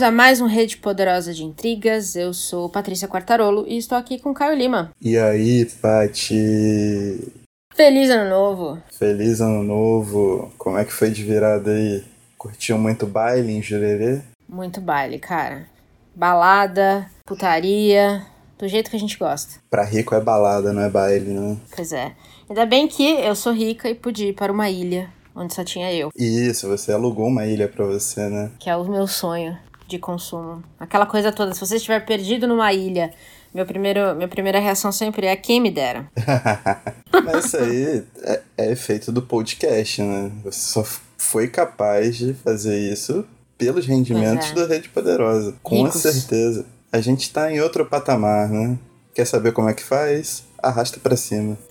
Bem-vindos a mais um Rede Poderosa de Intrigas. Eu sou Patrícia Quartarolo e estou aqui com Caio Lima. E aí, Pati? Feliz Ano Novo! Feliz ano novo. Como é que foi de virada aí? Curtiu muito baile em Jurerê? Muito baile, cara. Balada, putaria, do jeito que a gente gosta. Pra rico é balada, não é baile, né? Pois é. Ainda bem que eu sou rica e pude ir para uma ilha onde só tinha eu, Isso, você alugou uma ilha pra você, né? que é o meu sonho de consumo. Aquela coisa toda, se você estiver perdido numa ilha, meu primeiro, minha primeira reação sempre é quem me dera. Mas isso aí é, é efeito do podcast, né? Você só foi capaz de fazer isso pelos rendimentos é. da Rede Poderosa. Com Ricos. certeza. A gente tá em outro patamar, né? Quer saber como é que faz? Arrasta pra cima.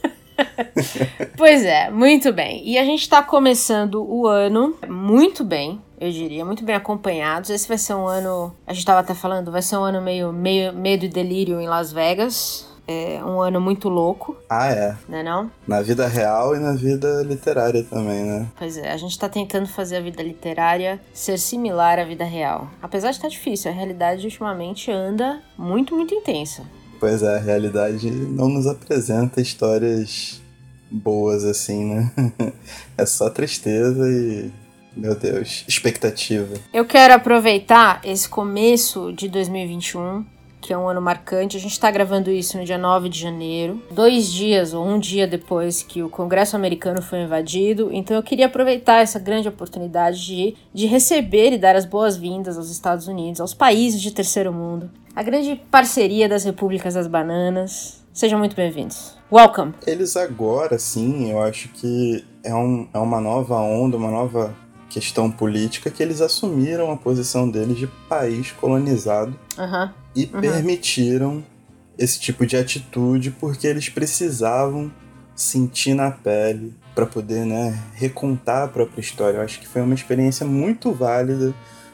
Pois é, muito bem. E a gente tá começando o ano muito bem, eu diria, muito bem acompanhados. Esse vai ser um ano, a gente tava até falando, vai ser um ano meio, meio medo e delírio em Las Vegas. É um ano muito louco, Ah, é. né não? Na vida real e na vida literária também, né? Pois é, a gente tá tentando fazer a vida literária ser similar à vida real. Apesar de estar difícil, a realidade ultimamente anda muito, muito intensa. Pois é, a realidade não nos apresenta histórias boas assim, né? É só tristeza e. Meu Deus, expectativa. Eu quero aproveitar esse começo de 2021, que é um ano marcante. A gente está gravando isso no dia 9 de janeiro, dois dias ou um dia depois que o Congresso americano foi invadido. Então eu queria aproveitar essa grande oportunidade de, de receber e dar as boas-vindas aos Estados Unidos, aos países de terceiro mundo, a grande parceria das repúblicas das bananas. Sejam muito bem-vindos. Welcome! Eles agora, sim, eu acho que é, um, é uma nova onda, uma nova questão política que eles assumiram a posição deles de país colonizado Aham. e Uhum. permitiram esse tipo de atitude porque eles precisavam sentir na pele para poder né, recontar a própria história. Eu acho que foi uma experiência muito válida.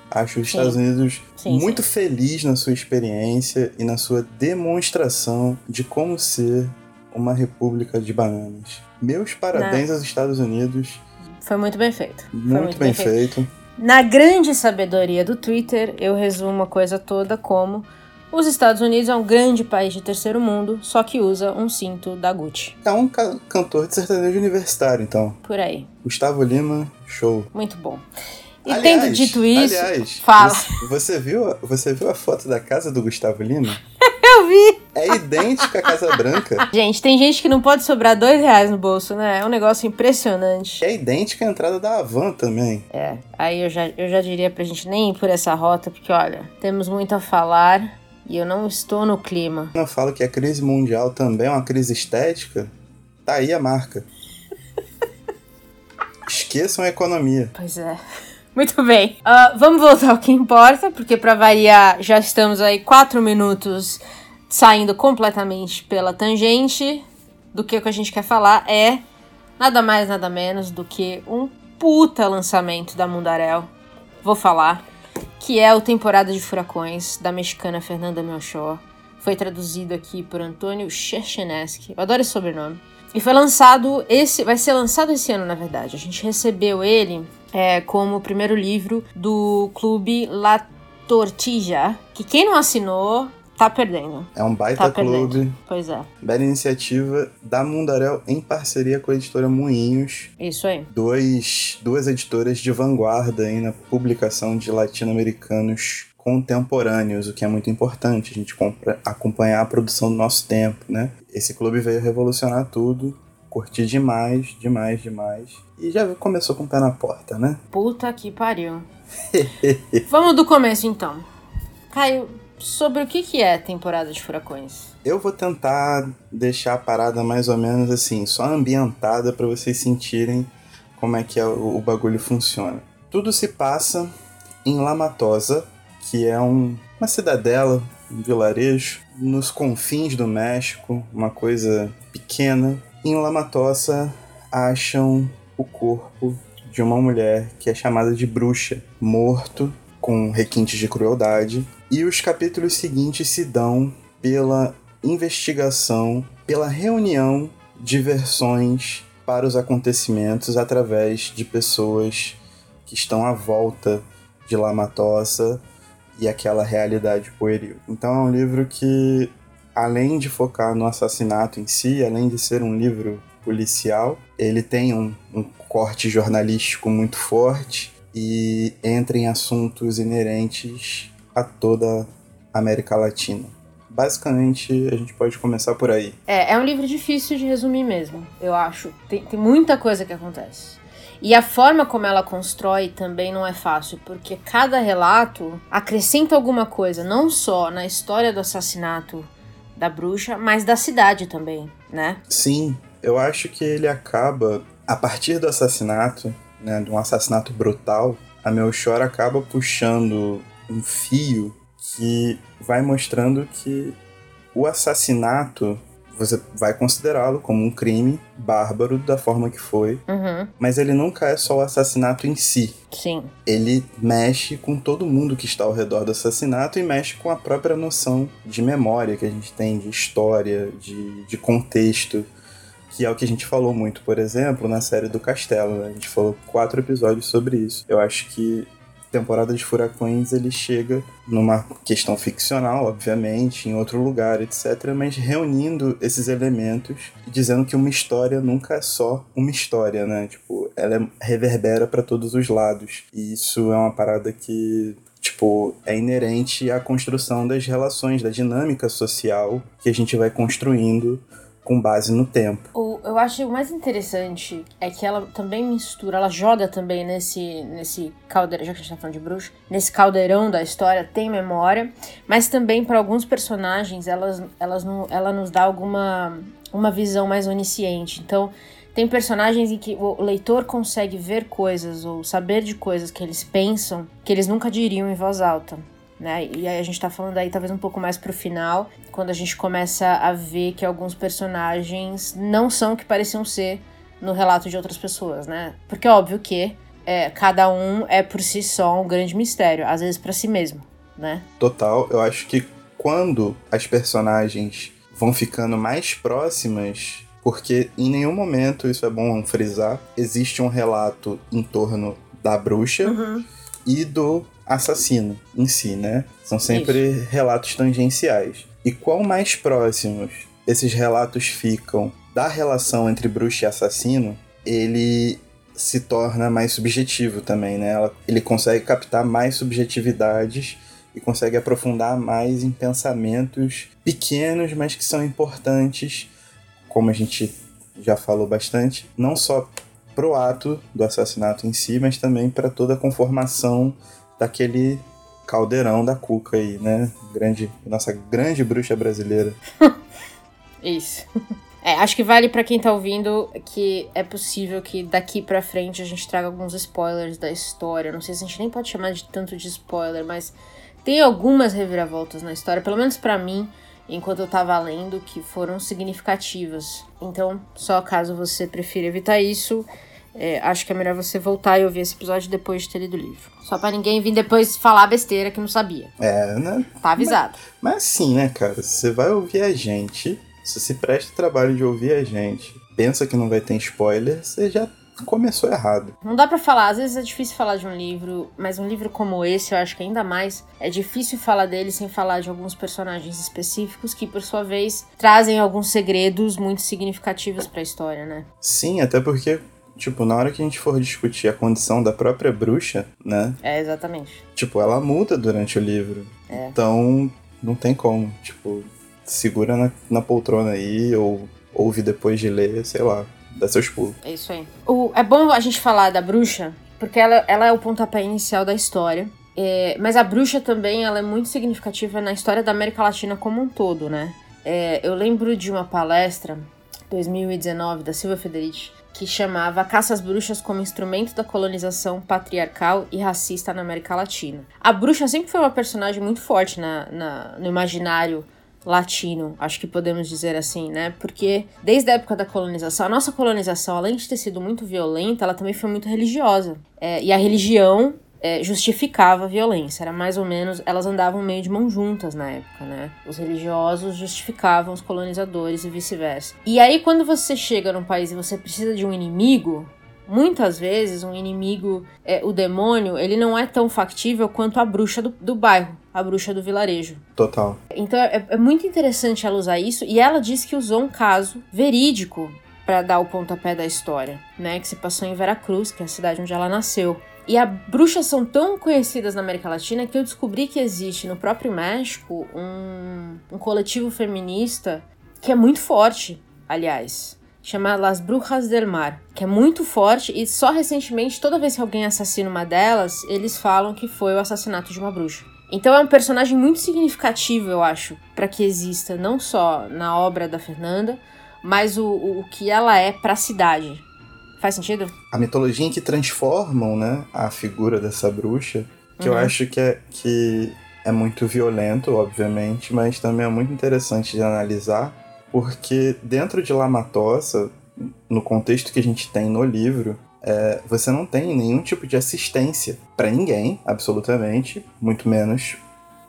Acho os Sim. Estados Unidos Sim, muito feliz na sua experiência e na sua demonstração de como ser uma república de bananas. Meus parabéns aos Estados Unidos, Foi muito bem feito. Foi muito, bem, feito. Na grande sabedoria do Twitter, eu resumo a coisa toda como os Estados Unidos é um grande país de terceiro mundo, só que usa um cinto da Gucci. É um ca- cantor de sertanejo universitário, então. Por aí. Gustavo Lima, show. Muito bom. E Aliás, tendo dito isso, aliás, fala. Você, você viu, você viu a foto da casa do Gustavo Lima? Eu vi! É idêntica à Casa Branca. Gente, tem gente que não pode sobrar dois reais no bolso, né? É um negócio impressionante. É idêntica à entrada da Havan também. É, aí eu já, eu já diria pra gente nem ir por essa rota, porque olha, temos muito a falar e eu não estou no clima. Eu falo que a crise mundial também é uma crise estética. Tá aí a marca. Esqueçam a economia. Pois é. Muito bem. Ah, vamos voltar ao que importa, porque pra variar, já estamos aí quatro minutos saindo completamente pela tangente do que, que a gente quer falar é nada mais, nada menos do que um puta lançamento da Mundarel. Vou falar. Que é o Temporada de Furacões, da mexicana Fernanda Melchor. Foi traduzido aqui por Antônio Cherchenesky. Eu adoro esse sobrenome. E foi lançado esse, vai ser lançado esse ano, na verdade. A gente recebeu ele é, como o primeiro livro do clube La Tortilla, que quem não assinou tá perdendo. É um baita Tá clube. Pois é, Bela iniciativa da Mundarel em parceria com a editora Moinhos. isso aí. Dois, duas editoras de vanguarda aí na publicação de latino-americanos contemporâneos, o que é muito importante, a gente compra- acompanhar a produção do nosso tempo, né? Esse clube veio revolucionar tudo, curti demais, demais, demais. E já começou com o pé na porta, né? Puta que pariu. Vamos do começo então. Caio, sobre o que, que é temporada de furacões? Eu vou tentar deixar a parada mais ou menos assim, só ambientada para vocês sentirem como é que é o, o bagulho funciona. Tudo se passa em La Matosa, que é um- uma cidadela um vilarejo, nos confins do México, uma coisa pequena. Em Lamatossa acham o corpo de uma mulher que é chamada de bruxa, morto com requintes de crueldade. E os capítulos seguintes se dão pela investigação, pela reunião de versões para os acontecimentos através de pessoas que estão à volta de Lamatossa e aquela realidade pueril. Então é um livro que, além de focar no assassinato em si, além de ser um livro policial, ele tem um, um corte jornalístico muito forte e entra em assuntos inerentes a toda a América Latina. Basicamente, a gente pode começar por aí. É, é um livro difícil de resumir mesmo, eu acho. Tem, tem muita coisa que acontece. E a forma como ela constrói também não é fácil, porque cada relato acrescenta alguma coisa, não só na história do assassinato da bruxa, mas da cidade também, né? Sim, eu acho que ele acaba, a partir do assassinato, né, de um assassinato brutal, a Melchor acaba puxando um fio que vai mostrando que o assassinato você vai considerá-lo como um crime bárbaro da forma que foi. Uhum. Mas ele nunca é só o assassinato em si. Sim. Ele mexe com todo mundo que está ao redor do assassinato e mexe com a própria noção de memória que a gente tem, de história, de, de contexto. Que é o que a gente falou muito, por exemplo, na série do Castelo. Né? A gente falou quatro episódios sobre isso. Eu acho que temporada de Furacões ele chega numa questão ficcional, obviamente, em outro lugar, etc., mas reunindo esses elementos e dizendo que uma história nunca é só uma história, né? Tipo, ela reverbera para todos os lados. E isso é uma parada que tipo, é inerente à construção das relações, da dinâmica social que a gente vai construindo com base no tempo. O, eu acho o mais interessante é que ela também mistura, ela joga também nesse, nesse caldeirão, já que a gente tá falando de bruxo, nesse caldeirão da história, tem memória, mas também para alguns personagens elas, elas ela nos dá alguma uma visão mais onisciente. Então, tem personagens em que o leitor consegue ver coisas ou saber de coisas que eles pensam que eles nunca diriam em voz alta né? E aí a gente tá falando aí talvez um pouco mais pro final, quando a gente começa a ver que alguns personagens não são o que pareciam ser no relato de outras pessoas, né? Porque é óbvio que é, cada um é por si só um grande mistério, às vezes para si mesmo, né? Total, eu acho que quando as personagens vão ficando mais próximas, porque em nenhum momento, isso é bom frisar, existe um relato em torno da bruxa uhum. e do assassino em si, né? São sempre Isso. relatos tangenciais. E qual mais próximos esses relatos ficam da relação entre bruxa e assassino, ele se torna mais subjetivo também, né? Ele consegue captar mais subjetividades e consegue aprofundar mais em pensamentos pequenos, mas que são importantes, como a gente já falou bastante, não só pro ato do assassinato em si, mas também para toda a conformação daquele caldeirão da Cuca aí, né? Grande, nossa grande bruxa brasileira. Isso. É, acho que vale para quem tá ouvindo que é possível que daqui para frente a gente traga alguns spoilers da história. Não sei se a gente nem pode chamar de tanto de spoiler, mas tem algumas reviravoltas na história, pelo menos para mim, enquanto eu tava lendo, que foram significativas. Então, só caso você prefira evitar isso, é, acho que é melhor você voltar e ouvir esse episódio depois de ter lido o livro. Só para ninguém vir depois falar besteira que não sabia. É, né? Tá avisado. Mas, mas assim, né, cara? Você vai ouvir a gente, se você presta o trabalho de ouvir a gente, pensa que não vai ter spoiler, você já começou errado. Não dá para falar, às vezes é difícil falar de um livro, mas um livro como esse, eu acho que ainda mais é difícil falar dele sem falar de alguns personagens específicos que, por sua vez, trazem alguns segredos muito significativos para a história, né? Sim, até porque tipo, na hora que a gente for discutir a condição da própria bruxa, né? É, exatamente. Tipo, ela muda durante o livro. É. Então, não tem como. Tipo, segura na, na poltrona aí, ou ouve depois de ler, sei lá, dá seus pulos. É isso aí. O, é bom a gente falar da bruxa, porque ela, ela é o pontapé inicial da história. É, mas a bruxa também ela é muito significativa na história da América Latina como um todo, né? É, eu lembro de uma palestra, 2019, da Silvia Federici, que chamava Caça às Bruxas como instrumento da colonização patriarcal e racista na América Latina. A bruxa sempre foi uma personagem muito forte na, na, no imaginário latino, acho que podemos dizer assim, né? Porque desde a época da colonização, a nossa colonização, além de ter sido muito violenta, ela também foi muito religiosa. É, e a religião é, justificava a violência. Era mais ou menos. Elas andavam meio de mão juntas na época, né? Os religiosos justificavam os colonizadores e vice-versa. E aí, quando você chega num país e você precisa de um inimigo, muitas vezes um inimigo, é, o demônio, ele não é tão factível quanto a bruxa do, do bairro, a bruxa do vilarejo. Total. Então é, é muito interessante ela usar isso e ela disse que usou um caso verídico para dar o pontapé da história, né? Que se passou em Veracruz, que é a cidade onde ela nasceu. E as bruxas são tão conhecidas na América Latina que eu descobri que existe no próprio México um, um coletivo feminista que é muito forte, aliás chama Las Brujas del Mar, que é muito forte e só recentemente, toda vez que alguém assassina uma delas, eles falam que foi o assassinato de uma bruxa. Então é um personagem muito significativo, eu acho, para que exista não só na obra da Fernanda, mas o, o que ela é para a cidade. Faz sentido? A mitologia em que transformam, né, a figura dessa bruxa, que uhum. eu acho que é, que é muito violento, obviamente, mas também é muito interessante de analisar, porque dentro de Lamatossa, no contexto que a gente tem no livro, é, você não tem nenhum tipo de assistência para ninguém, absolutamente, muito menos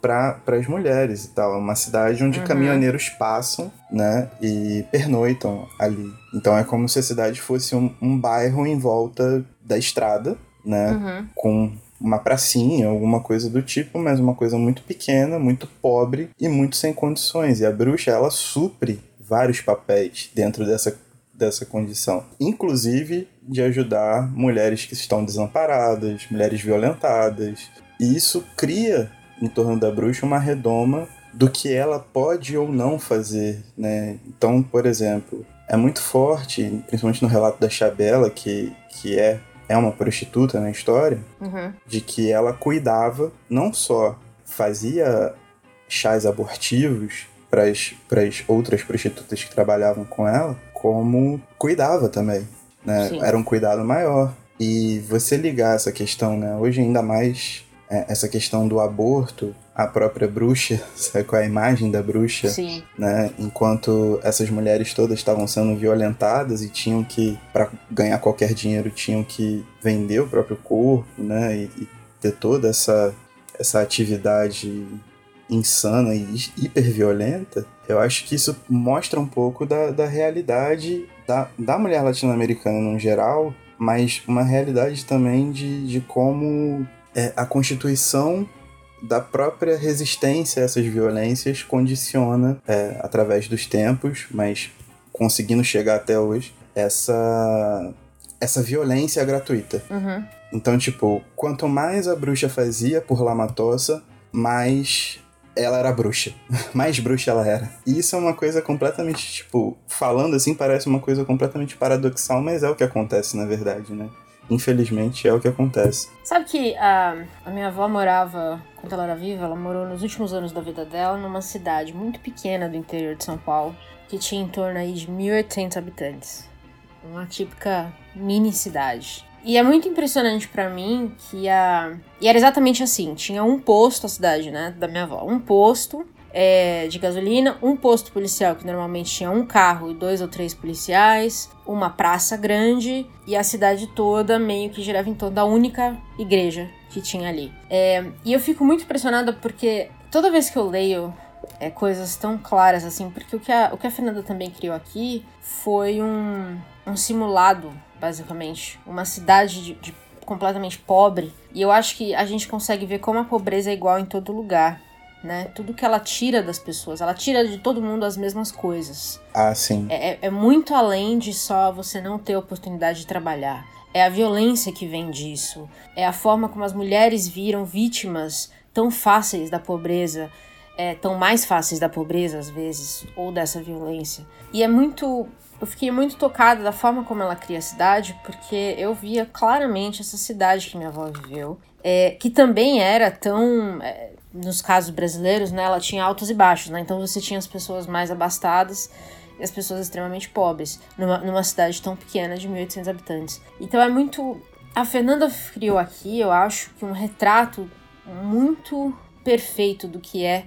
para as mulheres e tal. É uma cidade onde uhum. caminhoneiros passam, né, e pernoitam ali. Então é como se a cidade fosse um, um bairro em volta da estrada, né, uhum. com uma pracinha, alguma coisa do tipo, mas uma coisa muito pequena, muito pobre e muito sem condições. E a bruxa, ela supre vários papéis dentro dessa, dessa condição, inclusive de ajudar mulheres que estão desamparadas, mulheres violentadas. E isso cria em torno da bruxa uma redoma do que ela pode ou não fazer, né? Então, por exemplo, é muito forte, principalmente no relato da Chabela, que, que é, é uma prostituta na história, uhum. de que ela cuidava, não só fazia chás abortivos para as outras prostitutas que trabalhavam com ela, como cuidava também, né? Sim. Era um cuidado maior. E você ligar essa questão, né? Hoje ainda mais essa questão do aborto, a própria bruxa, qual é a imagem da bruxa? Sim. Né? Enquanto essas mulheres todas estavam sendo violentadas e tinham que, para ganhar qualquer dinheiro, tinham que vender o próprio corpo, né? E, e ter toda essa, essa atividade insana e hiperviolenta, eu acho que isso mostra um pouco da, da realidade da, da mulher latino-americana no geral, mas uma realidade também de, de como é, a constituição da própria resistência a essas violências condiciona, é, através dos tempos, mas conseguindo chegar até hoje, essa, essa violência gratuita. Uhum. Então, tipo, quanto mais a bruxa fazia por Lamatossa, mais ela era bruxa. Mais bruxa ela era. E isso é uma coisa completamente, tipo, falando assim, parece uma coisa completamente paradoxal, mas é o que acontece na verdade, né? Infelizmente é o que acontece. Sabe que a, a minha avó morava, quando ela era viva, ela morou nos últimos anos da vida dela numa cidade muito pequena do interior de São Paulo, que tinha em torno aí de 1.800 habitantes. Uma típica mini cidade. E é muito impressionante para mim que a. E era exatamente assim: tinha um posto, a cidade, né, da minha avó, um posto é, de gasolina, um posto policial que normalmente tinha um carro e dois ou três policiais, uma praça grande e a cidade toda meio que girava em torno da única igreja que tinha ali. É, e eu fico muito impressionada porque toda vez que eu leio é, coisas tão claras assim, porque o que, a, o que a Fernanda também criou aqui foi um, um simulado basicamente. Uma cidade de, de completamente pobre. E eu acho que a gente consegue ver como a pobreza é igual em todo lugar. Né? Tudo que ela tira das pessoas, ela tira de todo mundo as mesmas coisas. Ah, sim. É, é, é muito além de só você não ter oportunidade de trabalhar. É a violência que vem disso. É a forma como as mulheres viram vítimas tão fáceis da pobreza, é, tão mais fáceis da pobreza às vezes, ou dessa violência. E é muito eu fiquei muito tocada da forma como ela cria a cidade, porque eu via claramente essa cidade que minha avó viveu, é, que também era tão. É, nos casos brasileiros, né, ela tinha altos e baixos, né? Então você tinha as pessoas mais abastadas e as pessoas extremamente pobres, numa, numa cidade tão pequena de 1.800 habitantes. Então é muito. A Fernanda criou aqui, eu acho, que um retrato muito perfeito do que é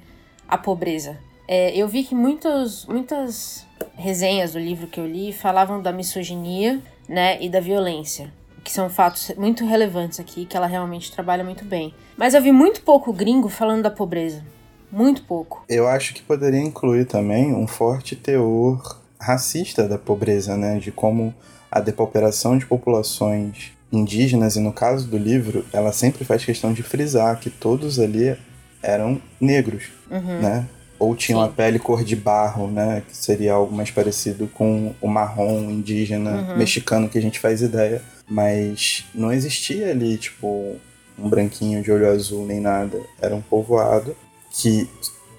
a pobreza. É, eu vi que muitos, muitas resenhas do livro que eu li falavam da misoginia né, e da violência, que são fatos muito relevantes aqui, que ela realmente trabalha muito bem. Mas eu vi muito pouco gringo falando da pobreza. Muito pouco. Eu acho que poderia incluir também um forte teor racista da pobreza, né? De como a depauperação de populações indígenas, e no caso do livro, ela sempre faz questão de frisar que todos ali eram negros, uhum. né? Ou tinham Sim. a pele cor de barro, né? Que seria algo mais parecido com o marrom indígena Uhum. mexicano que a gente faz ideia. Mas não existia ali, tipo, um branquinho de olho azul nem nada. Era um povoado que,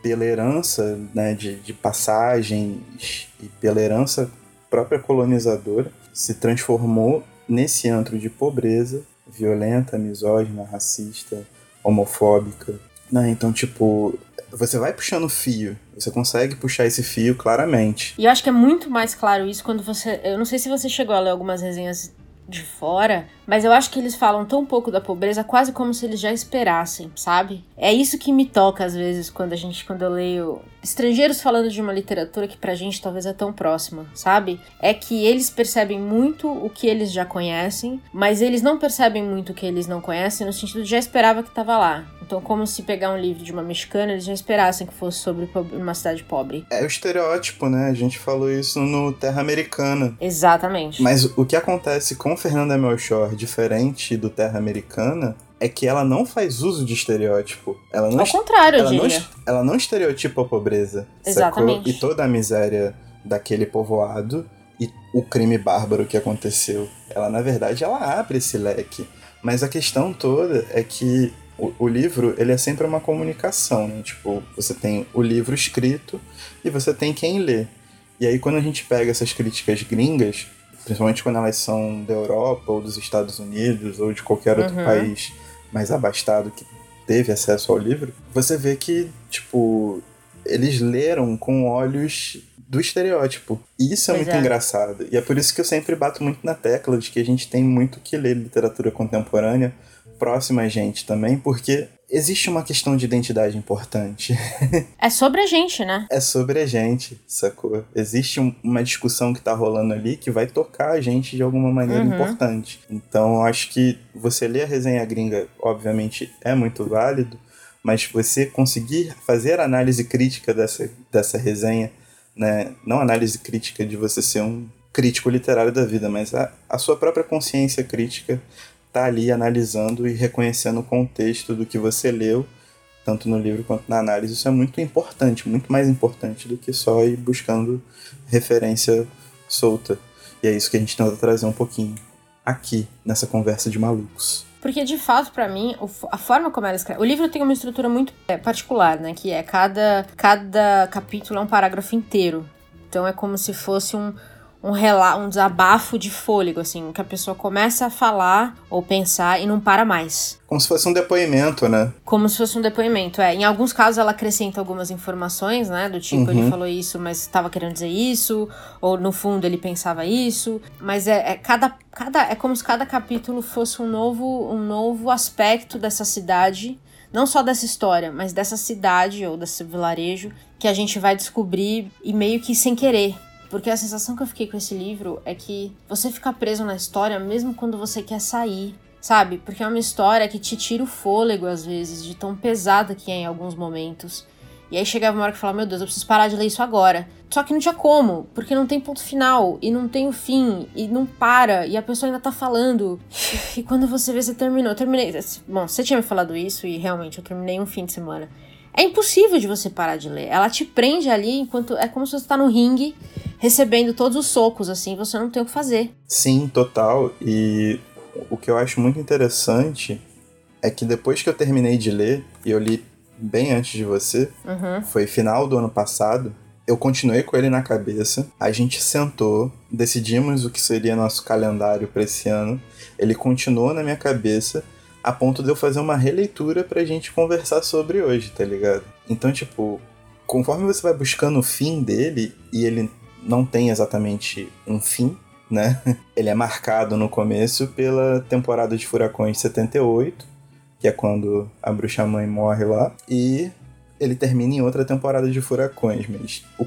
pela herança né, de, de passagens e pela herança própria colonizadora, se transformou nesse antro de pobreza violenta, misógina, racista, homofóbica. Né? Então, tipo, você vai puxando fio, você consegue puxar esse fio claramente. E eu acho que é muito mais claro isso quando você. Eu não sei se você chegou a ler algumas resenhas de fora, mas eu acho que eles falam tão pouco da pobreza, quase como se eles já esperassem, sabe? É isso que me toca às vezes quando a gente, quando eu leio estrangeiros falando de uma literatura que pra gente talvez é tão próxima, sabe? É que eles percebem muito o que eles já conhecem, mas eles não percebem muito o que eles não conhecem no sentido de já esperava que tava lá. Então, como se pegar um livro de uma mexicana, eles já esperassem que fosse sobre uma cidade pobre. É o estereótipo, né? A gente falou isso no Terra Americana. Exatamente. Mas o que acontece com Fernanda Melchor, diferente do Terra Americana, é que ela não faz uso de estereótipo. Ela não, Ao contrário, ela não, ela não estereotipa a pobreza. Exatamente. Sacou? E toda a miséria daquele povoado e o crime bárbaro que aconteceu. Ela, na verdade, ela abre esse leque. Mas a questão toda é que o, o livro, ele é sempre uma comunicação, né? Tipo, você tem o livro escrito e você tem quem lê. E aí, quando a gente pega essas críticas gringas, principalmente quando elas são da Europa ou dos Estados Unidos ou de qualquer outro Uhum. país mais abastado que teve acesso ao livro, você vê que, tipo, eles leram com olhos do estereótipo. E isso é Pois muito é. engraçado. E é por isso que eu sempre bato muito na tecla de que a gente tem muito que ler literatura contemporânea próxima a gente também, porque existe uma questão de identidade importante. É sobre a gente, né? É sobre a gente, sacou? Existe um- uma discussão que tá rolando ali que vai tocar a gente de alguma maneira Uhum. importante. Então, eu acho que você ler a resenha gringa, obviamente, é muito válido, mas você conseguir fazer a análise crítica dessa, dessa resenha, né? Não análise crítica de você ser um crítico literário da vida, mas a, a sua própria consciência crítica tá ali analisando e reconhecendo o contexto do que você leu tanto no livro quanto na análise, isso é muito importante, muito mais importante do que só ir buscando referência solta. E é isso que a gente tenta trazer um pouquinho aqui, nessa conversa de malucos. Porque, de fato, pra mim, a forma como ela escreve. O livro tem uma estrutura muito é, particular, né? Que é cada, cada capítulo é um parágrafo inteiro. Então é como se fosse um, um, rela um desabafo de fôlego, assim, que a pessoa começa a falar ou pensar e não para mais. Como se fosse um depoimento, né? Como se fosse um depoimento, é. Em alguns casos ela acrescenta algumas informações, né? Do tipo, Uhum. ele falou isso, mas estava querendo dizer isso, ou no fundo ele pensava isso. Mas é, é cada, cada. É como se cada capítulo fosse um novo, um novo aspecto dessa cidade. Não só dessa história, mas dessa cidade ou desse vilarejo que a gente vai descobrir e meio que sem querer. Porque a sensação que eu fiquei com esse livro é que você fica preso na história mesmo quando você quer sair sabe? Porque é uma história que te tira o fôlego às vezes, de tão pesada que é em alguns momentos. E aí chegava uma hora que eu falava, meu Deus, eu preciso parar de ler isso agora. Só que não tinha como, porque não tem ponto final, e não tem o fim, e não para, e a pessoa ainda tá falando. E quando você vê, você terminou. Eu terminei. Bom, você tinha me falado isso, e realmente eu terminei um fim de semana. É impossível de você parar de ler. Ela te prende ali enquanto. É como se você tá no ringue, recebendo todos os socos, assim, você não tem o que fazer. Sim, total. E o que eu acho muito interessante é que depois que eu terminei de ler, e eu li bem antes de você, Uhum. foi final do ano passado, eu continuei com ele na cabeça. A gente sentou, decidimos o que seria nosso calendário para esse ano. Ele continuou na minha cabeça a ponto de eu fazer uma releitura pra gente conversar sobre hoje, tá ligado? Então, tipo, conforme você vai buscando o fim dele e ele não tem exatamente um fim, né? Ele é marcado no começo pela temporada de Furacões 78, que é quando a bruxa mãe morre lá, e ele termina em outra temporada de Furacões, mas o,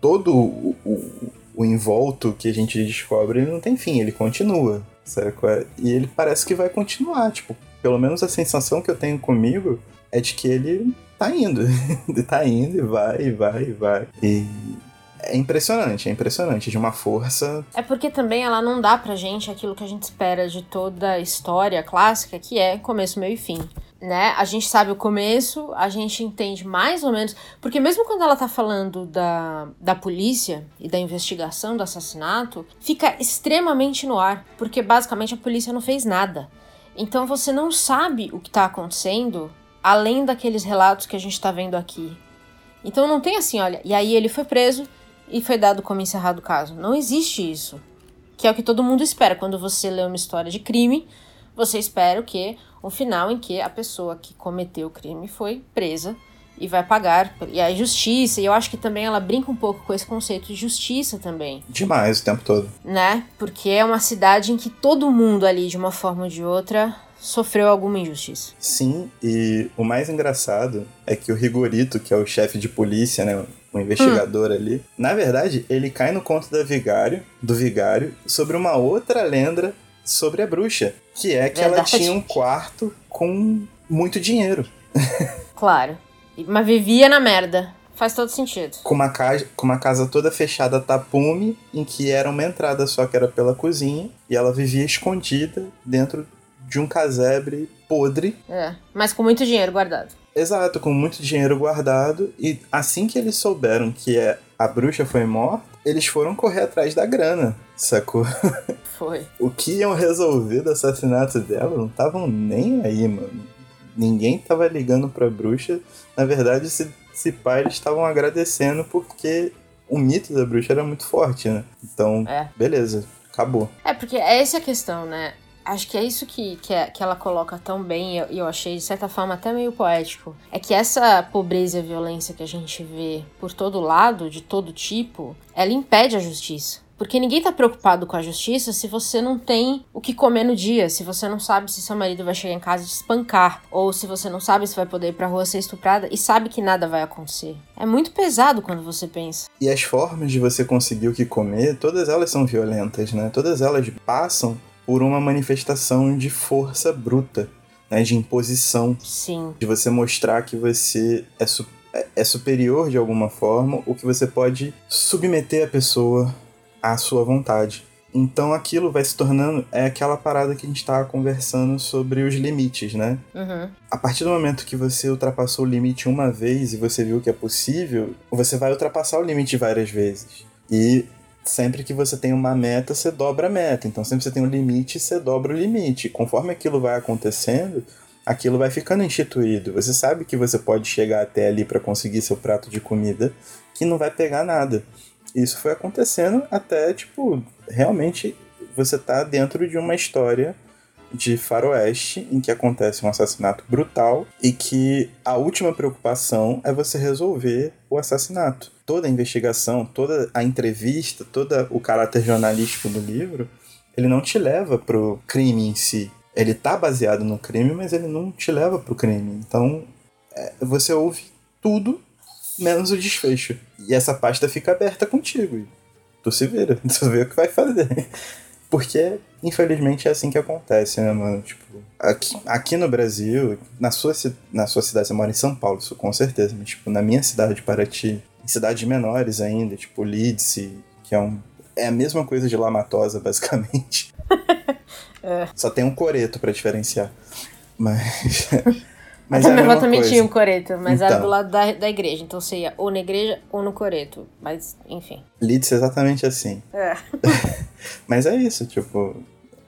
todo o, o, o envolto que a gente descobre ele não tem fim, ele continua, sabe? E ele parece que vai continuar, tipo, pelo menos a sensação que eu tenho comigo é de que ele tá indo. ele tá indo e vai, e vai, e vai. E é impressionante, é impressionante, de uma força. É porque também ela não dá pra gente aquilo que a gente espera de toda a história clássica, que é começo, meio e fim. Né? A gente sabe o começo, a gente entende mais ou menos. Porque mesmo quando ela tá falando da, da polícia e da investigação do assassinato, fica extremamente no ar. Porque basicamente a polícia não fez nada. Então você não sabe o que tá acontecendo além daqueles relatos que a gente tá vendo aqui. Então não tem assim, olha, e aí ele foi preso, e foi dado como encerrado o caso. Não existe isso. Que é o que todo mundo espera. Quando você lê uma história de crime, você espera o quê? Um final em que a pessoa que cometeu o crime foi presa e vai pagar. E a justiça, e eu acho que também ela brinca um pouco com esse conceito de justiça também. Demais o tempo todo. Né? Porque é uma cidade em que todo mundo ali, de uma forma ou de outra, sofreu alguma injustiça. Sim, e o mais engraçado é que o Rigorito, que é o chefe de polícia, né? Um investigador hum. ali. Na verdade, ele cai no conto da vigário, do vigário sobre uma outra lenda sobre a bruxa, que é que verdade. ela tinha um quarto com muito dinheiro. claro. Mas vivia na merda. Faz todo sentido. Com uma, casa, com uma casa toda fechada tapume, em que era uma entrada só que era pela cozinha, e ela vivia escondida dentro de um casebre podre. É, mas com muito dinheiro guardado. Exato, com muito dinheiro guardado. E assim que eles souberam que é, a bruxa foi morta, eles foram correr atrás da grana, sacou? Foi. o que iam resolver do assassinato dela não estavam nem aí, mano. Ninguém tava ligando pra bruxa. Na verdade, se, se pai, eles estavam agradecendo porque o mito da bruxa era muito forte, né? Então, é. beleza, acabou. É, porque é essa a questão, né? Acho que é isso que, que, é, que ela coloca tão bem, e eu, eu achei de certa forma até meio poético. É que essa pobreza e violência que a gente vê por todo lado, de todo tipo, ela impede a justiça. Porque ninguém tá preocupado com a justiça se você não tem o que comer no dia, se você não sabe se seu marido vai chegar em casa e te espancar, ou se você não sabe se vai poder ir pra rua ser estuprada e sabe que nada vai acontecer. É muito pesado quando você pensa. E as formas de você conseguir o que comer, todas elas são violentas, né? Todas elas passam por uma manifestação de força bruta, né, de imposição. Sim. De você mostrar que você é, su é, superior de alguma forma, ou que você pode submeter a pessoa à sua vontade. Então aquilo vai se tornando é aquela parada que a gente estava conversando sobre os limites, né? Uhum. A partir do momento que você ultrapassou o limite uma vez e você viu que é possível, você vai ultrapassar o limite várias vezes. E sempre que você tem uma meta, você dobra a meta. Então, sempre que você tem um limite, você dobra o limite. Conforme aquilo vai acontecendo, aquilo vai ficando instituído. Você sabe que você pode chegar até ali para conseguir seu prato de comida, que não vai pegar nada. Isso foi acontecendo até, tipo, realmente você tá dentro de uma história de faroeste em que acontece um assassinato brutal e que a última preocupação é você resolver o assassinato. Toda a investigação, toda a entrevista, todo o caráter jornalístico do livro, ele não te leva pro crime em si. Ele tá baseado no crime, mas ele não te leva pro crime. Então, é, você ouve tudo menos o desfecho. E essa pasta fica aberta contigo. Tu se vira, tu vê o que vai fazer. Porque, infelizmente, é assim que acontece, né, mano? Tipo, aqui, aqui no Brasil, na sua, na sua cidade, você mora em São Paulo, isso com certeza, mas, tipo, na minha cidade, Paraty, em cidades menores ainda, tipo Leeds, que é um. É a mesma coisa de Lamatosa, basicamente. é. Só tem um coreto para diferenciar. Mas. Mas a avó também tinha um coreto, mas então. era do lado da, da igreja. Então você ia ou na igreja ou no coreto. Mas, enfim. Leeds é exatamente assim. É. mas é isso, tipo.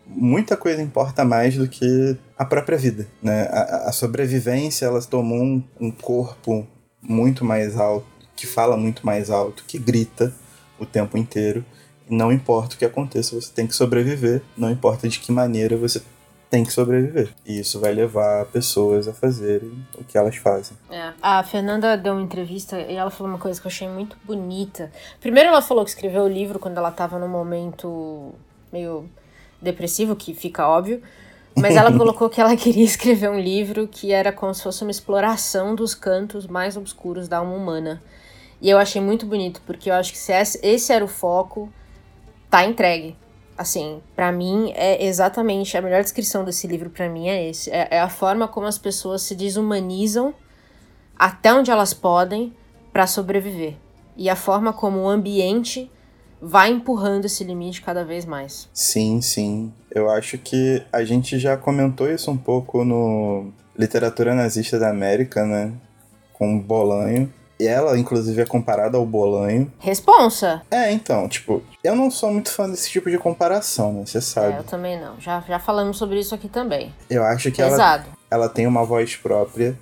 Muita coisa importa mais do que a própria vida, né? A, a sobrevivência, ela tomou um, um corpo muito mais alto, que fala muito mais alto, que grita o tempo inteiro. Não importa o que aconteça, você tem que sobreviver. Não importa de que maneira você tem que sobreviver. E isso vai levar pessoas a fazerem o que elas fazem. É. A Fernanda deu uma entrevista e ela falou uma coisa que eu achei muito bonita. Primeiro, ela falou que escreveu o livro quando ela tava num momento meio depressivo, que fica óbvio. Mas ela colocou que ela queria escrever um livro que era como se fosse uma exploração dos cantos mais obscuros da alma humana. E eu achei muito bonito, porque eu acho que se esse era o foco, tá entregue assim, para mim é exatamente a melhor descrição desse livro para mim é esse, é, é, a forma como as pessoas se desumanizam até onde elas podem para sobreviver e a forma como o ambiente vai empurrando esse limite cada vez mais. Sim, sim. Eu acho que a gente já comentou isso um pouco no Literatura Nazista da América, né? Com Bolanho. E ela, inclusive, é comparada ao Bolanho. Responsa! É, então, tipo, eu não sou muito fã desse tipo de comparação, né? Você sabe. É, eu também não. Já, já falamos sobre isso aqui também. Eu acho que ela, ela tem uma voz própria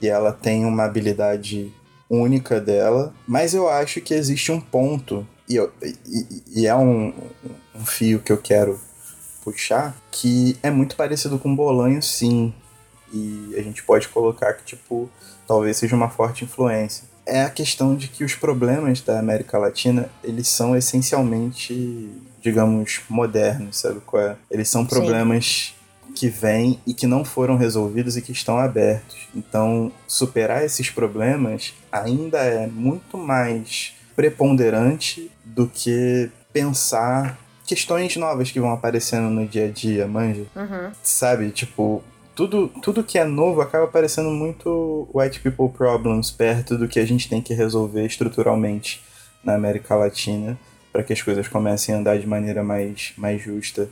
e ela tem uma habilidade única dela, mas eu acho que existe um ponto, e, eu, e, e é um, um fio que eu quero puxar, que é muito parecido com Bolanho, sim. E a gente pode colocar que, tipo, talvez seja uma forte influência é a questão de que os problemas da América Latina, eles são essencialmente, digamos, modernos, sabe qual é? Eles são problemas Sim. que vêm e que não foram resolvidos e que estão abertos. Então, superar esses problemas ainda é muito mais preponderante do que pensar questões novas que vão aparecendo no dia a dia, manja? Uhum. Sabe? Tipo, tudo, tudo que é novo acaba parecendo muito white people problems perto do que a gente tem que resolver estruturalmente na América Latina para que as coisas comecem a andar de maneira mais, mais justa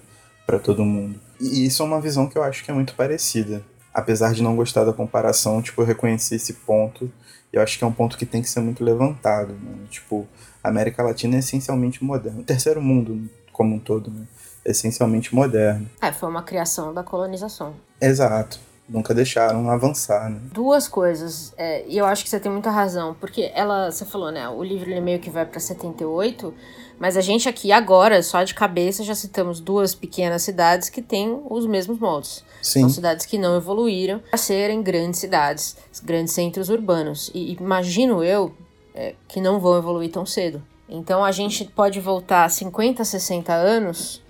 para todo mundo. E isso é uma visão que eu acho que é muito parecida. Apesar de não gostar da comparação, tipo, eu reconheci esse ponto eu acho que é um ponto que tem que ser muito levantado. Né? Tipo, a América Latina é essencialmente moderna. O terceiro mundo como um todo, né? Essencialmente moderno. É, foi uma criação da colonização. Exato. Nunca deixaram avançar, né? Duas coisas, é, e eu acho que você tem muita razão, porque ela, você falou, né, o livro ele meio que vai para 78, mas a gente aqui agora, só de cabeça, já citamos duas pequenas cidades que têm os mesmos moldes. Sim. São cidades que não evoluíram para serem grandes cidades, grandes centros urbanos. E imagino eu é, que não vão evoluir tão cedo. Então a gente pode voltar 50, 60 anos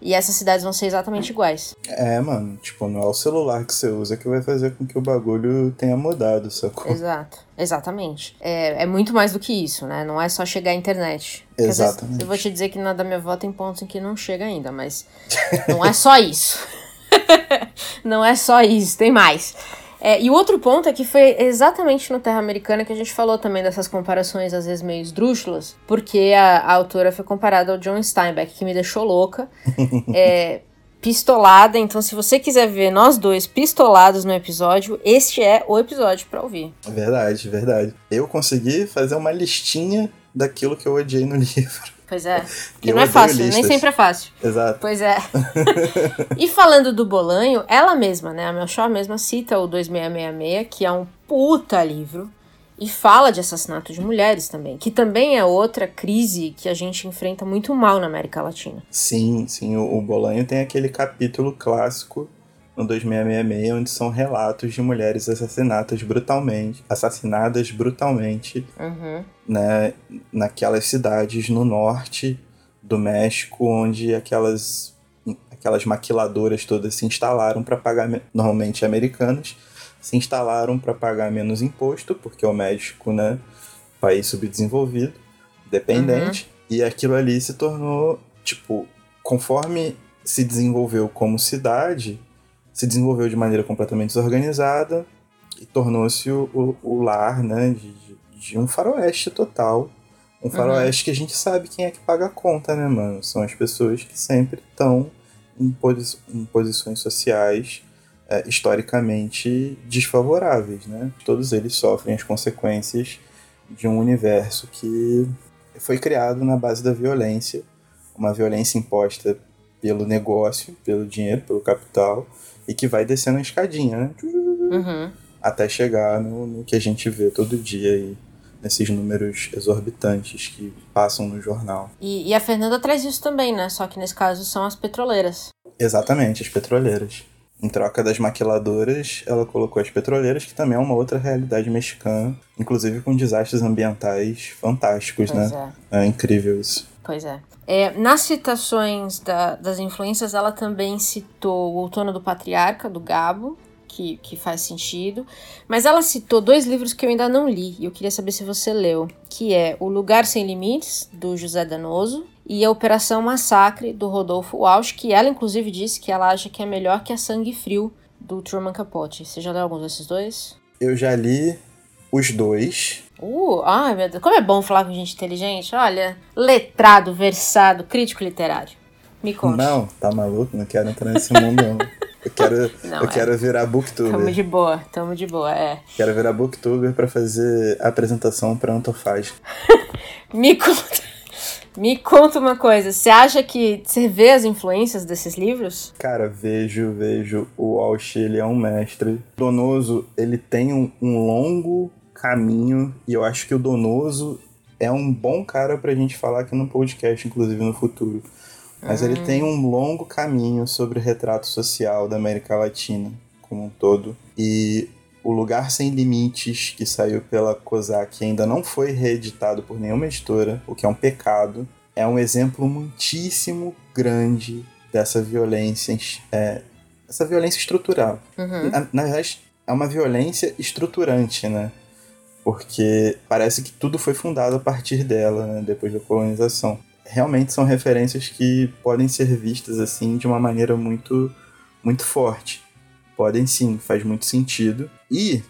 e essas cidades vão ser exatamente iguais. É, mano, tipo, não é o celular que você usa que vai fazer com que o bagulho tenha mudado, sacou? Exato, exatamente. É, é muito mais do que isso, né? Não é só chegar à internet. Exatamente. eu vou te dizer que na da minha avó tem pontos em que não chega ainda, mas não é só isso. não é só isso, tem mais. É, e o outro ponto é que foi exatamente no Terra Americana que a gente falou também dessas comparações, às vezes meio esdrúxulas, porque a, a autora foi comparada ao John Steinbeck, que me deixou louca. é, pistolada, então se você quiser ver nós dois pistolados no episódio, este é o episódio para ouvir. Verdade, verdade. Eu consegui fazer uma listinha daquilo que eu odiei no livro. Pois é. Que não é fácil, listas. nem sempre é fácil. Exato. Pois é. e falando do Bolanho, ela mesma, né, a Melchor mesma cita o 2666, que é um puta livro, e fala de assassinato de mulheres também, que também é outra crise que a gente enfrenta muito mal na América Latina. Sim, sim. O, o Bolanho tem aquele capítulo clássico no 2666, onde são relatos de mulheres assassinadas brutalmente, assassinadas brutalmente, uhum. né, naquelas cidades no norte do México, onde aquelas aquelas maquiladoras todas se instalaram para pagar normalmente americanas, se instalaram para pagar menos imposto, porque o México, né, país subdesenvolvido, dependente, uhum. e aquilo ali se tornou tipo conforme se desenvolveu como cidade, se desenvolveu de maneira completamente desorganizada e tornou-se o, o, o, lar né, de, de, um faroeste total. Um faroeste uhum. que a gente sabe quem é que paga a conta, né, mano? São as pessoas que sempre estão em, posi em, posições sociais é, historicamente desfavoráveis, né? Todos eles sofrem as consequências de um universo que foi criado na base da violência, uma violência imposta pelo negócio, pelo dinheiro, pelo capital, e que vai descendo a escadinha, né? Uhum. Até chegar no, no, que a gente vê todo dia aí, nesses números exorbitantes que passam no jornal. E, e, a Fernanda traz isso também, né? Só que nesse caso são as petroleiras. Exatamente, as petroleiras. Em troca das maquiladoras, ela colocou as petroleiras, que também é uma outra realidade mexicana, inclusive com desastres ambientais fantásticos, Pois né? É. incrível isso. Pois é. É, nas citações da- das influências, ela também citou o Outono do Patriarca, do Gabo, que, que faz sentido. Mas ela citou dois livros que eu ainda não li, e eu queria saber se você leu, que é O Lugar Sem Limites, do José Danoso, e a Operação Massacre, do Rodolfo Walsh, que ela inclusive disse que ela acha que é melhor que a Sangue Frio, do Truman Capote. Você já leu algum desses dois? Eu já li os dois. Uh, ai meu Deus, como é bom falar com gente inteligente. Olha, letrado, versado, crítico literário. Me conte. Não, tá maluco? Não quero entrar nesse mundo, não. Eu quero, Não, eu é. quero virar Tamo booktuber. de boa, tamo de boa, é. Quero virar booktuber pra fazer apresentação pra Antofágica. Me conta, me conta uma coisa. Você acha que você vê as influências desses livros? Cara, vejo, vejo. O Walsh, ele é um mestre. Donoso, ele tem um, um longo caminho. E eu acho que o Donoso é um bom cara pra gente falar aqui no podcast, inclusive no futuro. Mas ele tem um longo caminho sobre o retrato social da América Latina como um todo. E o Lugar Sem Limites, que saiu pela COSAC, ainda não foi reeditado por nenhuma editora, o que é um pecado. É um exemplo muitíssimo grande dessa violência, é, essa violência estrutural. Uhum. Na, na verdade, é uma violência estruturante, né? Porque parece que tudo foi fundado a partir dela, né? depois da colonização. Realmente são referências que podem ser vistas assim de uma maneira muito, muito forte. Podem sim, faz muito sentido. E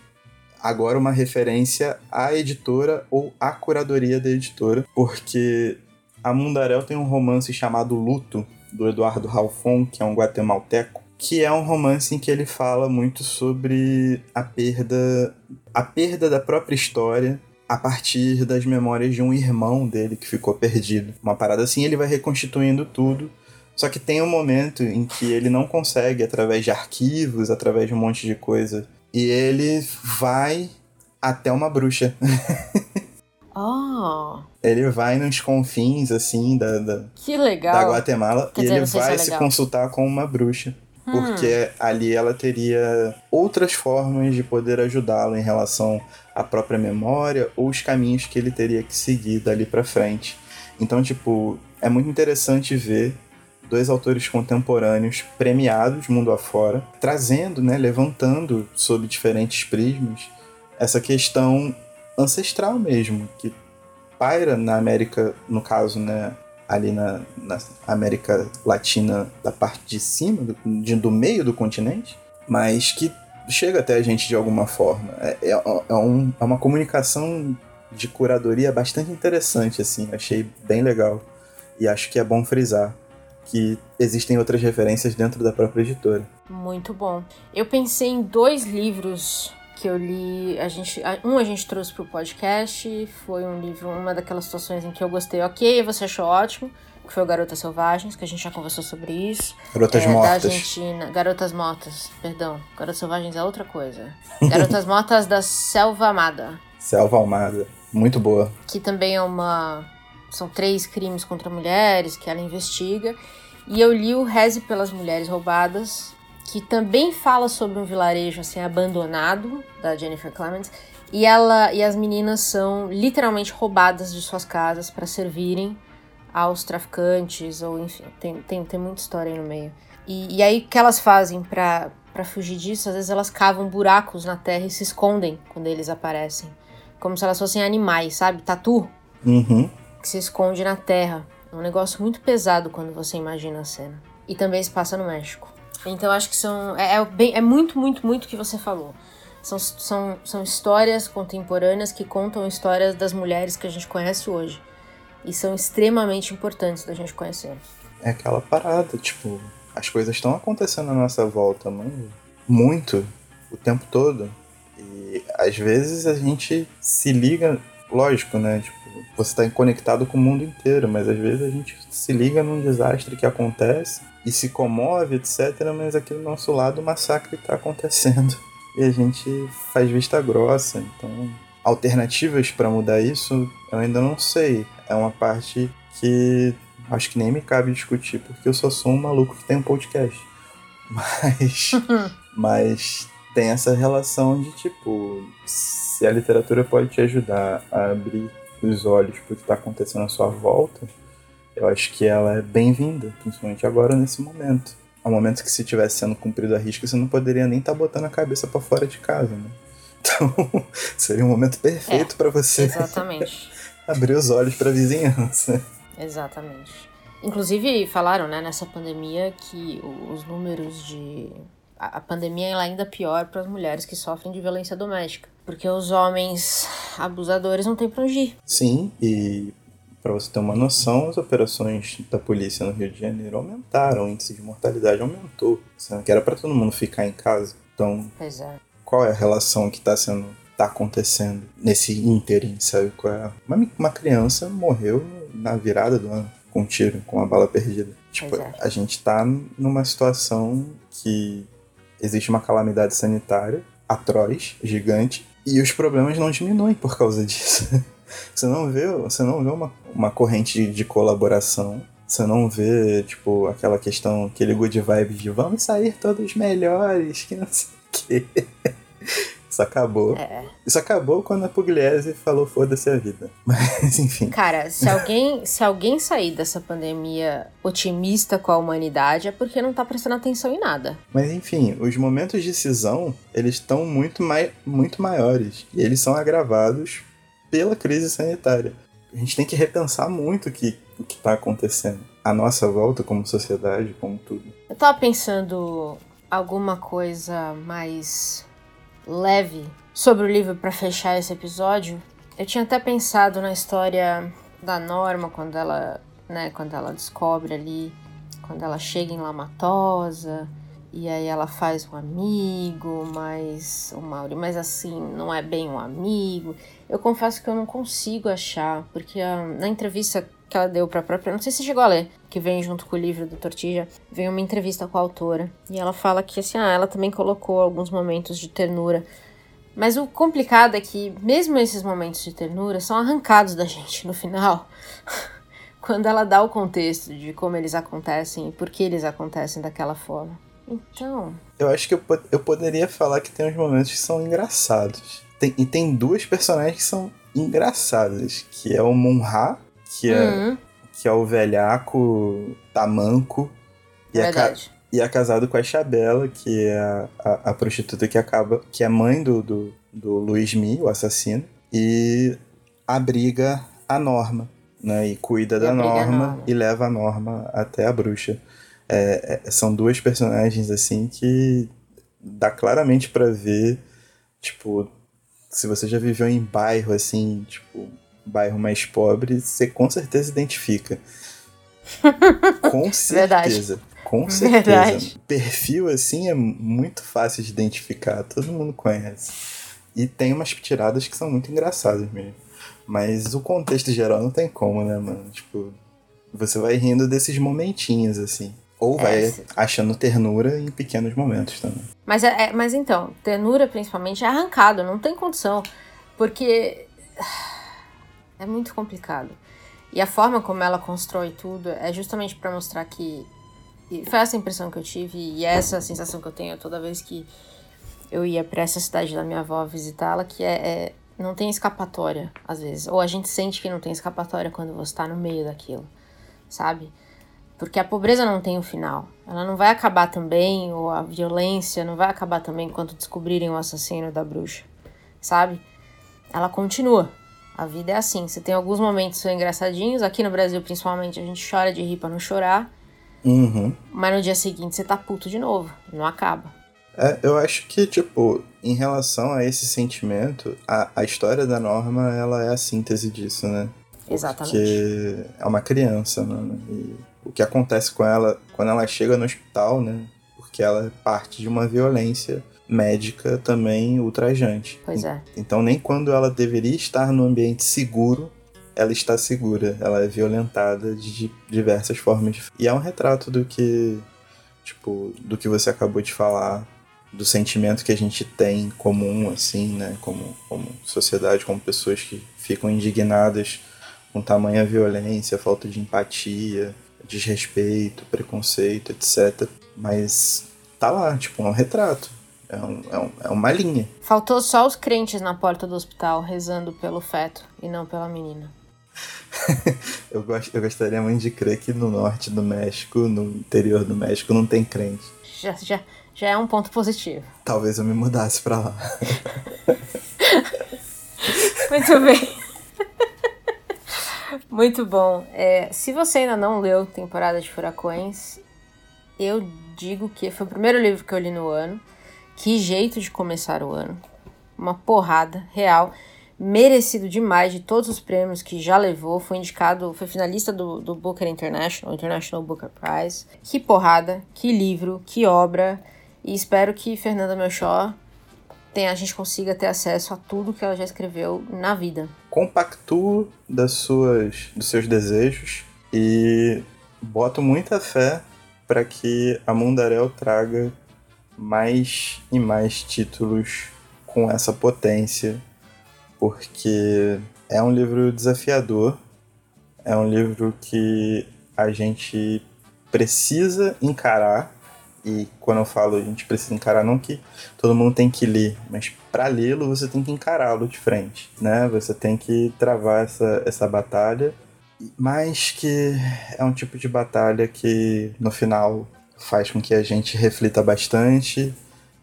agora uma referência à editora ou à curadoria da editora, porque a Mundarel tem um romance chamado Luto, do Eduardo Ralfon, que é um guatemalteco, que é um romance em que ele fala muito sobre a perda, a perda da própria história a partir das memórias de um irmão dele que ficou perdido. Uma parada assim, ele vai reconstituindo tudo. Só que tem um momento em que ele não consegue, através de arquivos, através de um monte de coisa, e ele vai até uma bruxa. Oh, Ele vai nos confins, assim, da, da, que legal. da Guatemala Quer e dizer, ele se vai é se. Hum. consultar com uma bruxa. Porque ali ela teria outras formas de poder ajudá-lo em relação à própria memória ou os caminhos que ele teria que seguir dali pra frente. Então, tipo, é muito interessante ver dois autores contemporâneos premiados mundo afora, trazendo, né, levantando sob diferentes prismas essa questão ancestral mesmo, que paira na América, no caso, né, ali na, na América Latina, da parte de cima, do, de- do meio do continente, mas que chega até a gente de alguma forma. É, é, é um- é uma comunicação de curadoria bastante interessante, assim, achei bem legal. E acho que é bom frisar que existem outras referências dentro da própria editora. Muito bom. Eu pensei em dois livros que eu li. A gente, um a gente trouxe pro podcast. Foi um livro, uma daquelas situações em que eu gostei, ok, e você achou ótimo. Que foi o Garotas Selvagens, que a gente já conversou sobre isso. Garotas É, Da Mortas. Argentina. Garotas Mortas, perdão. Garotas Selvagens é outra coisa. Garotas Mortas da Selva Amada. Selva Almada. Muito boa. que também é uma. São três crimes contra mulheres que ela investiga. E eu li o Reze pelas Mulheres Roubadas, que também fala sobre um vilarejo assim abandonado da Jennifer Clemens. E ela e as meninas são literalmente roubadas de suas casas para servirem aos traficantes, ou enfim, tem, tem, tem muita história aí no meio. E, e aí o que elas fazem pra fugir disso? Às vezes elas cavam buracos na terra e se escondem quando eles aparecem. Como se elas fossem animais, sabe? Tatu Uhum. Que se esconde na terra. É um negócio muito pesado quando você imagina a cena. E também se passa no México. Então acho que são. É, é bem, é muito, muito, muito o que você falou. São, são, são histórias contemporâneas que contam histórias das mulheres que a gente conhece hoje. E são extremamente importantes da gente conhecer. É aquela parada, tipo, as coisas estão acontecendo à nossa volta, mano. Muito, o tempo todo. E às vezes a gente se liga, lógico, né? Tipo, você tá conectado com o mundo inteiro, mas às vezes a gente se liga num desastre que acontece e se comove, etc. Mas aqui do nosso lado o massacre tá acontecendo. E a gente faz vista grossa. Então, alternativas para mudar isso, eu ainda não sei. É uma parte que acho que nem me cabe discutir, porque eu só sou um maluco que tem um podcast. Mas, mas tem essa relação de tipo, se a literatura pode te ajudar a abrir os olhos para o que está acontecendo à sua volta, eu acho que ela é bem-vinda, principalmente agora nesse momento. Ao momento que se tivesse sendo cumprido a risca, você não poderia nem estar tá botando a cabeça para fora de casa, né? Então, seria um momento perfeito é, para você exatamente. abrir os olhos para a vizinhança. Exatamente. Inclusive, falaram, né, nessa pandemia que os números de. A pandemia é ainda pior para as mulheres que sofrem de violência doméstica. Porque os homens abusadores não têm pra onde ir. Sim, e para você ter uma noção, as operações da polícia no Rio de Janeiro aumentaram, o índice de mortalidade aumentou. Sendo que era para todo mundo ficar em casa. Então, é. qual é a relação que está sendo tá acontecendo nesse ínterim, sabe? Qual é? Uma, uma criança morreu na virada do ano com um tiro, com uma bala perdida. Tipo, é. a gente tá numa situação que existe uma calamidade sanitária atroz, gigante, e os problemas não diminuem por causa disso. você não vê, você não vê uma, uma corrente de colaboração. Você não vê, tipo, aquela questão, aquele good vibe de vamos sair todos melhores, que não sei o quê. Isso acabou. É. Isso acabou quando a Pugliese falou foda-se a vida. Mas, enfim. Cara, se alguém, se alguém sair dessa pandemia otimista com a humanidade é porque não tá prestando atenção em nada. Mas, enfim, os momentos de cisão, eles estão muito, mai muito maiores. E eles são agravados pela crise sanitária. A gente tem que repensar muito o que, o que tá acontecendo. A nossa volta como sociedade, como tudo. Eu tava pensando alguma coisa mais leve sobre o livro para fechar esse episódio, eu tinha até pensado na história da Norma quando ela, né, quando ela descobre ali, quando ela chega em Lamatosa e aí ela faz um amigo, mas o Mauri, mas assim, não é bem um amigo. Eu confesso que eu não consigo achar, porque a, na entrevista que ela deu para a própria, não sei se chegou a ler, que vem junto com o livro do Tortija, vem uma entrevista com a autora e ela fala que assim, ah, ela também colocou alguns momentos de ternura. Mas o complicado é que mesmo esses momentos de ternura são arrancados da gente no final. quando ela dá o contexto de como eles acontecem e por que eles acontecem daquela forma. Então. Eu acho que eu, eu poderia falar que tem uns momentos que são engraçados. Tem, e tem duas personagens que são engraçadas, que é o Monra que é, uhum. que é o velhaco tamanco. E é, e é casado com a Chabela, que é a, a, a, prostituta que acaba. que é mãe do, do, do Luiz Mi, o assassino, e abriga a Norma, né? E cuida e da Norma, Norma, e leva a Norma até a bruxa. É, é, são duas personagens assim que dá claramente para ver, tipo, se você já viveu em bairro assim, tipo, bairro mais pobre, você com certeza identifica. com certeza. Verdade. Com certeza. Verdade. Perfil assim é muito fácil de identificar, todo mundo conhece. E tem umas tiradas que são muito engraçadas mesmo. Mas o contexto geral não tem como, né, mano? Tipo, você vai rindo desses momentinhos, assim. Ou vai é, achando ternura em pequenos momentos também. Mas, é, é, mas então, ternura principalmente é arrancado, não tem condição. Porque é muito complicado. E a forma como ela constrói tudo é justamente para mostrar que. E foi essa impressão que eu tive e é essa sensação que eu tenho toda vez que eu ia para essa cidade da minha avó visitá-la, que é, é, não tem escapatória às vezes, ou a gente sente que não tem escapatória quando você está no meio daquilo, sabe? Porque a pobreza não tem um final. Ela não vai acabar também, ou a violência não vai acabar também quando descobrirem o assassino da bruxa, sabe? Ela continua. A vida é assim. Você tem alguns momentos engraçadinhos. Aqui no Brasil, principalmente, a gente chora de rir pra não chorar. Uhum. Mas no dia seguinte você tá puto de novo. Não acaba. É, eu acho que, tipo, em relação a esse sentimento, a, a história da Norma, ela é a síntese disso, né? Exatamente. Porque é uma criança, mano. E o que acontece com ela quando ela chega no hospital, né? Porque ela é parte de uma violência médica também ultrajante. Pois é. Então, nem quando ela deveria estar no ambiente seguro, ela está segura. Ela é violentada de diversas formas. E é um retrato do que, tipo, do que você acabou de falar, do sentimento que a gente tem comum, assim, né? Como, como sociedade, como pessoas que ficam indignadas com tamanha violência, falta de empatia, desrespeito, preconceito, etc. Mas tá lá, tipo, um retrato. É, um, é, um, é uma linha. Faltou só os crentes na porta do hospital rezando pelo feto e não pela menina. eu, gost, eu gostaria muito de crer que no norte do México, no interior do México, não tem crente. Já, já, já é um ponto positivo. Talvez eu me mudasse pra lá. muito bem. Muito bom. É, se você ainda não leu Temporada de Furacões, eu digo que foi o primeiro livro que eu li no ano. Que jeito de começar o ano. Uma porrada real. Merecido demais de todos os prêmios que já levou. Foi indicado, foi finalista do, do Booker International, International Booker Prize. Que porrada, que livro, que obra. E espero que Fernanda Melchor tenha, a gente consiga ter acesso a tudo que ela já escreveu na vida. Compactuo das suas, dos seus desejos e boto muita fé para que a Mundarel traga mais e mais títulos com essa potência, porque é um livro desafiador, é um livro que a gente precisa encarar. E quando eu falo a gente precisa encarar, não que todo mundo tem que ler, mas para lê-lo você tem que encará-lo de frente, né? Você tem que travar essa, essa batalha, mas que é um tipo de batalha que no final faz com que a gente reflita bastante,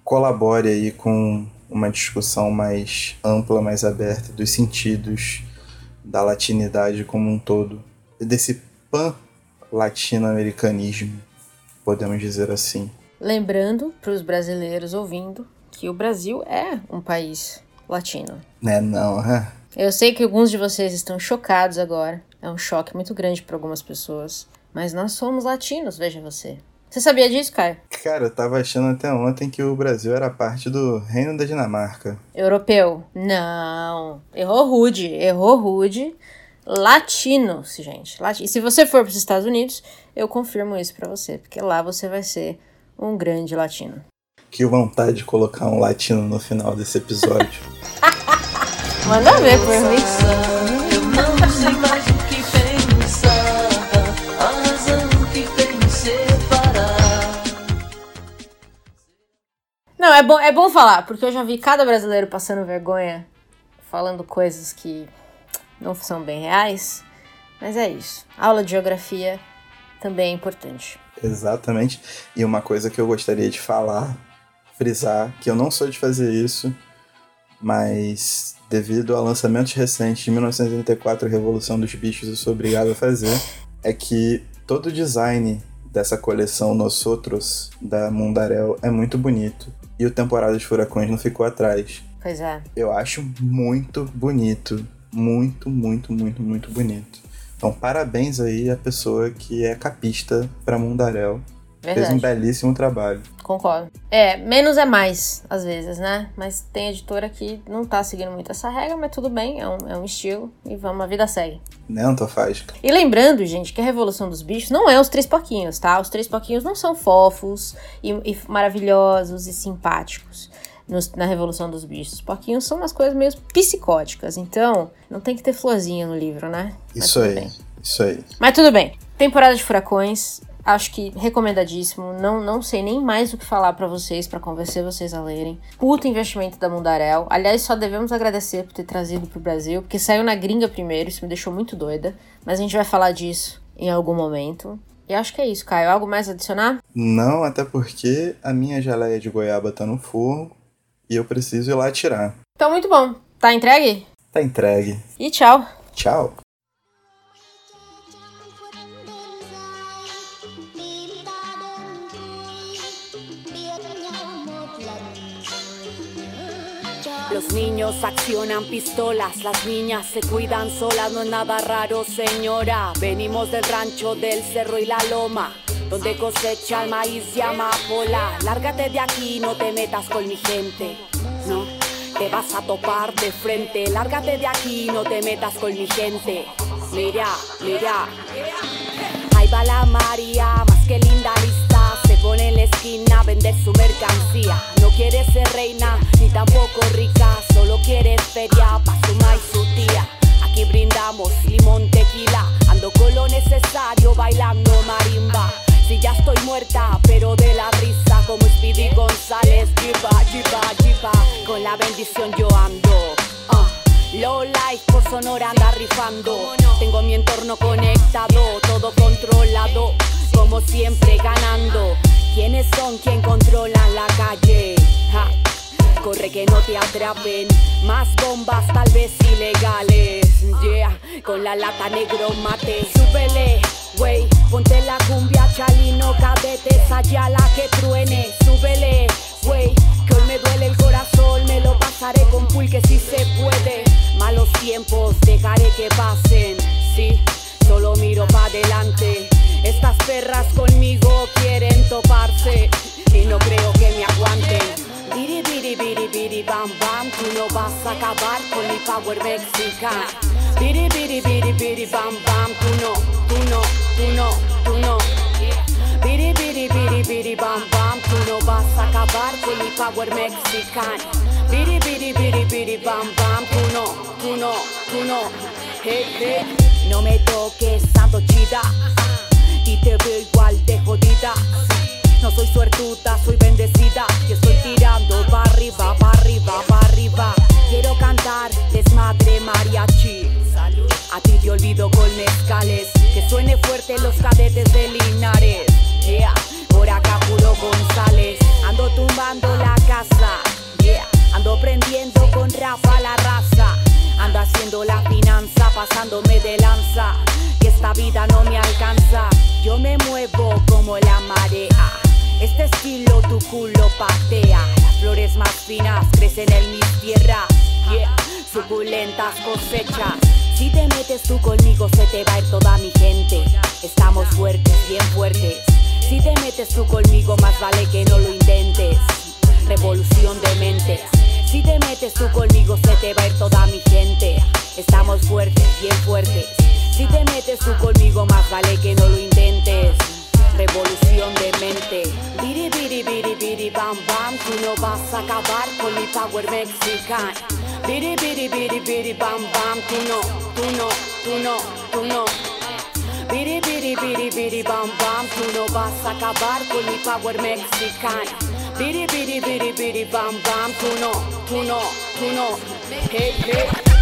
colabore aí com uma discussão mais ampla, mais aberta dos sentidos da latinidade como um todo, desse pan-latino-americanismo, podemos dizer assim. Lembrando para os brasileiros ouvindo que o Brasil é um país latino. Né, não, é? Eu sei que alguns de vocês estão chocados agora. É um choque muito grande para algumas pessoas. Mas nós somos latinos, veja você. Você sabia disso, Caio? Cara, eu tava achando até ontem que o Brasil era parte do Reino da Dinamarca. Europeu? Não. Errou rude. Errou rude. Latino, gente. Latino. E se você for para os Estados Unidos, eu confirmo isso para você, porque lá você vai ser um grande latino. Que vontade de colocar um latino no final desse episódio. Manda ver por mim. É bom, é bom falar, porque eu já vi cada brasileiro passando vergonha, falando coisas que não são bem reais. Mas é isso. Aula de geografia também é importante. Exatamente. E uma coisa que eu gostaria de falar, frisar, que eu não sou de fazer isso, mas devido a lançamentos recentes de 1984, Revolução dos Bichos, eu sou obrigado a fazer, é que todo design dessa coleção Nós Outros, da Mundarel, é muito bonito. E o Temporada dos Furacões não ficou atrás. Pois é. Eu acho muito bonito. Muito, muito, muito, muito bonito. Então, parabéns aí à pessoa que é capista pra Mundarel. Fez um Verdade. belíssimo trabalho. Concordo. É, menos é mais, às vezes, né? Mas tem editora que não tá seguindo muito essa regra, mas tudo bem, é um, é um estilo e vamos, a vida segue. Né, Antofágica? E lembrando, gente, que a Revolução dos Bichos não é os três porquinhos, tá? Os três porquinhos não são fofos e, e maravilhosos e simpáticos nos- na Revolução dos Bichos. Os porquinhos são umas coisas meio psicóticas, então não tem que ter florzinha no livro, né? Mas Isso aí. bem. Isso aí. Mas tudo bem. Temporada de Furacões, acho que recomendadíssimo. Não, não sei nem mais o que falar pra vocês, pra convencer vocês a lerem. Puto investimento da Mundarel. Aliás, só devemos agradecer por ter trazido pro Brasil, porque saiu na gringa primeiro, isso me deixou muito doida. Mas a gente vai falar disso em algum momento. E acho que é isso, Caio. Algo mais a adicionar? Não, até porque a minha geleia de goiaba tá no forno e eu preciso ir lá tirar. Então, muito bom. Tá entregue? Tá entregue. E tchau. Tchau. Los niños accionan pistolas, las niñas se cuidan solas, no es nada raro, señora. Venimos del rancho del cerro y la loma, donde cosecha el maíz y amapola. Lárgate de aquí, no te metas con mi gente, no. Te vas a topar de frente, lárgate de aquí, no te metas con mi gente. Mira, mira. Ahí va la María, más que linda en la esquina vender su mercancía. No quiere ser reina, ni tampoco rica, solo quiere feria pa' su ma y su tía. Aquí brindamos limón, tequila, ando con lo necesario bailando marimba. Si ya estoy muerta, pero de la risa como Speedy González, jipa, jipa, jipa, con la bendición yo ando. Ah, Low life por Sonora anda rifando. Tengo mi entorno conectado, todo controlado, como siempre ganando. ¿Quiénes son quien controlan la calle? Corre que no te atrapen, más bombas tal vez ilegales. Yeah, con la lata negro mate. Súbele, wey, ponte la cumbia chalino, cadete, allá la que truene. Súbele, wey, que hoy me duele el corazón, me lo pasaré con pulque si se puede. Malos tiempos, dejaré que pasen, sí, solo miro pa' adelante. Estas perras conmigo quieren toparse y no creo que me aguanten. Biri biri biri biri bam bam, tú no vas a acabar con mi power mexicano. Biri biri biri biri bam bam, tú no, tú no, tú no, tú no. Biri biri biri biri bam bam, tú no vas a acabar con mi power mexicano. Biri biri biri biri bam bam, tú no, tú no, tú no. Hey hey, no me toques, santo chida. Y te veo igual de jodida. No soy suertuda, soy bendecida y estoy tirando pa' arriba, pa' arriba, pa' arriba. Quiero cantar desmadre mariachi. A ti te olvido con mezcales, que suene fuerte los cadetes de Linares. Yeah, por acá puro González, ando tumbando la casa. Yeah, ando prendiendo con Rafa la raza. Ando haciendo la finanza, pasándome de lanza. Y esta vida no me alcanza. Yo me muevo como la marea. Este estilo tu culo patea. Las flores más finas crecen en mis tierras. Yeah, suculentas cosechas. Si te metes tú conmigo se te va a ir toda mi gente. Estamos fuertes, bien fuertes. Si te metes tú conmigo más vale que no lo intentes. Revolución de mentes. Si te metes tú conmigo se te va a ir toda mi gente. Estamos fuertes, bien fuertes. Si te metes tú conmigo más vale que no lo intentes. Revolución de mente. Biri biri biri biri bam bam, tú no vas a acabar con mi power mexicano. Biri biri biri biri bam bam, tú no, tú no, tú no, tú no. Biri biri biri biri bam bam, tú no vas a acabar con mi power mexicano. Biri biri biri biri bam bam, tú no, tú no, tú no. Hey hey.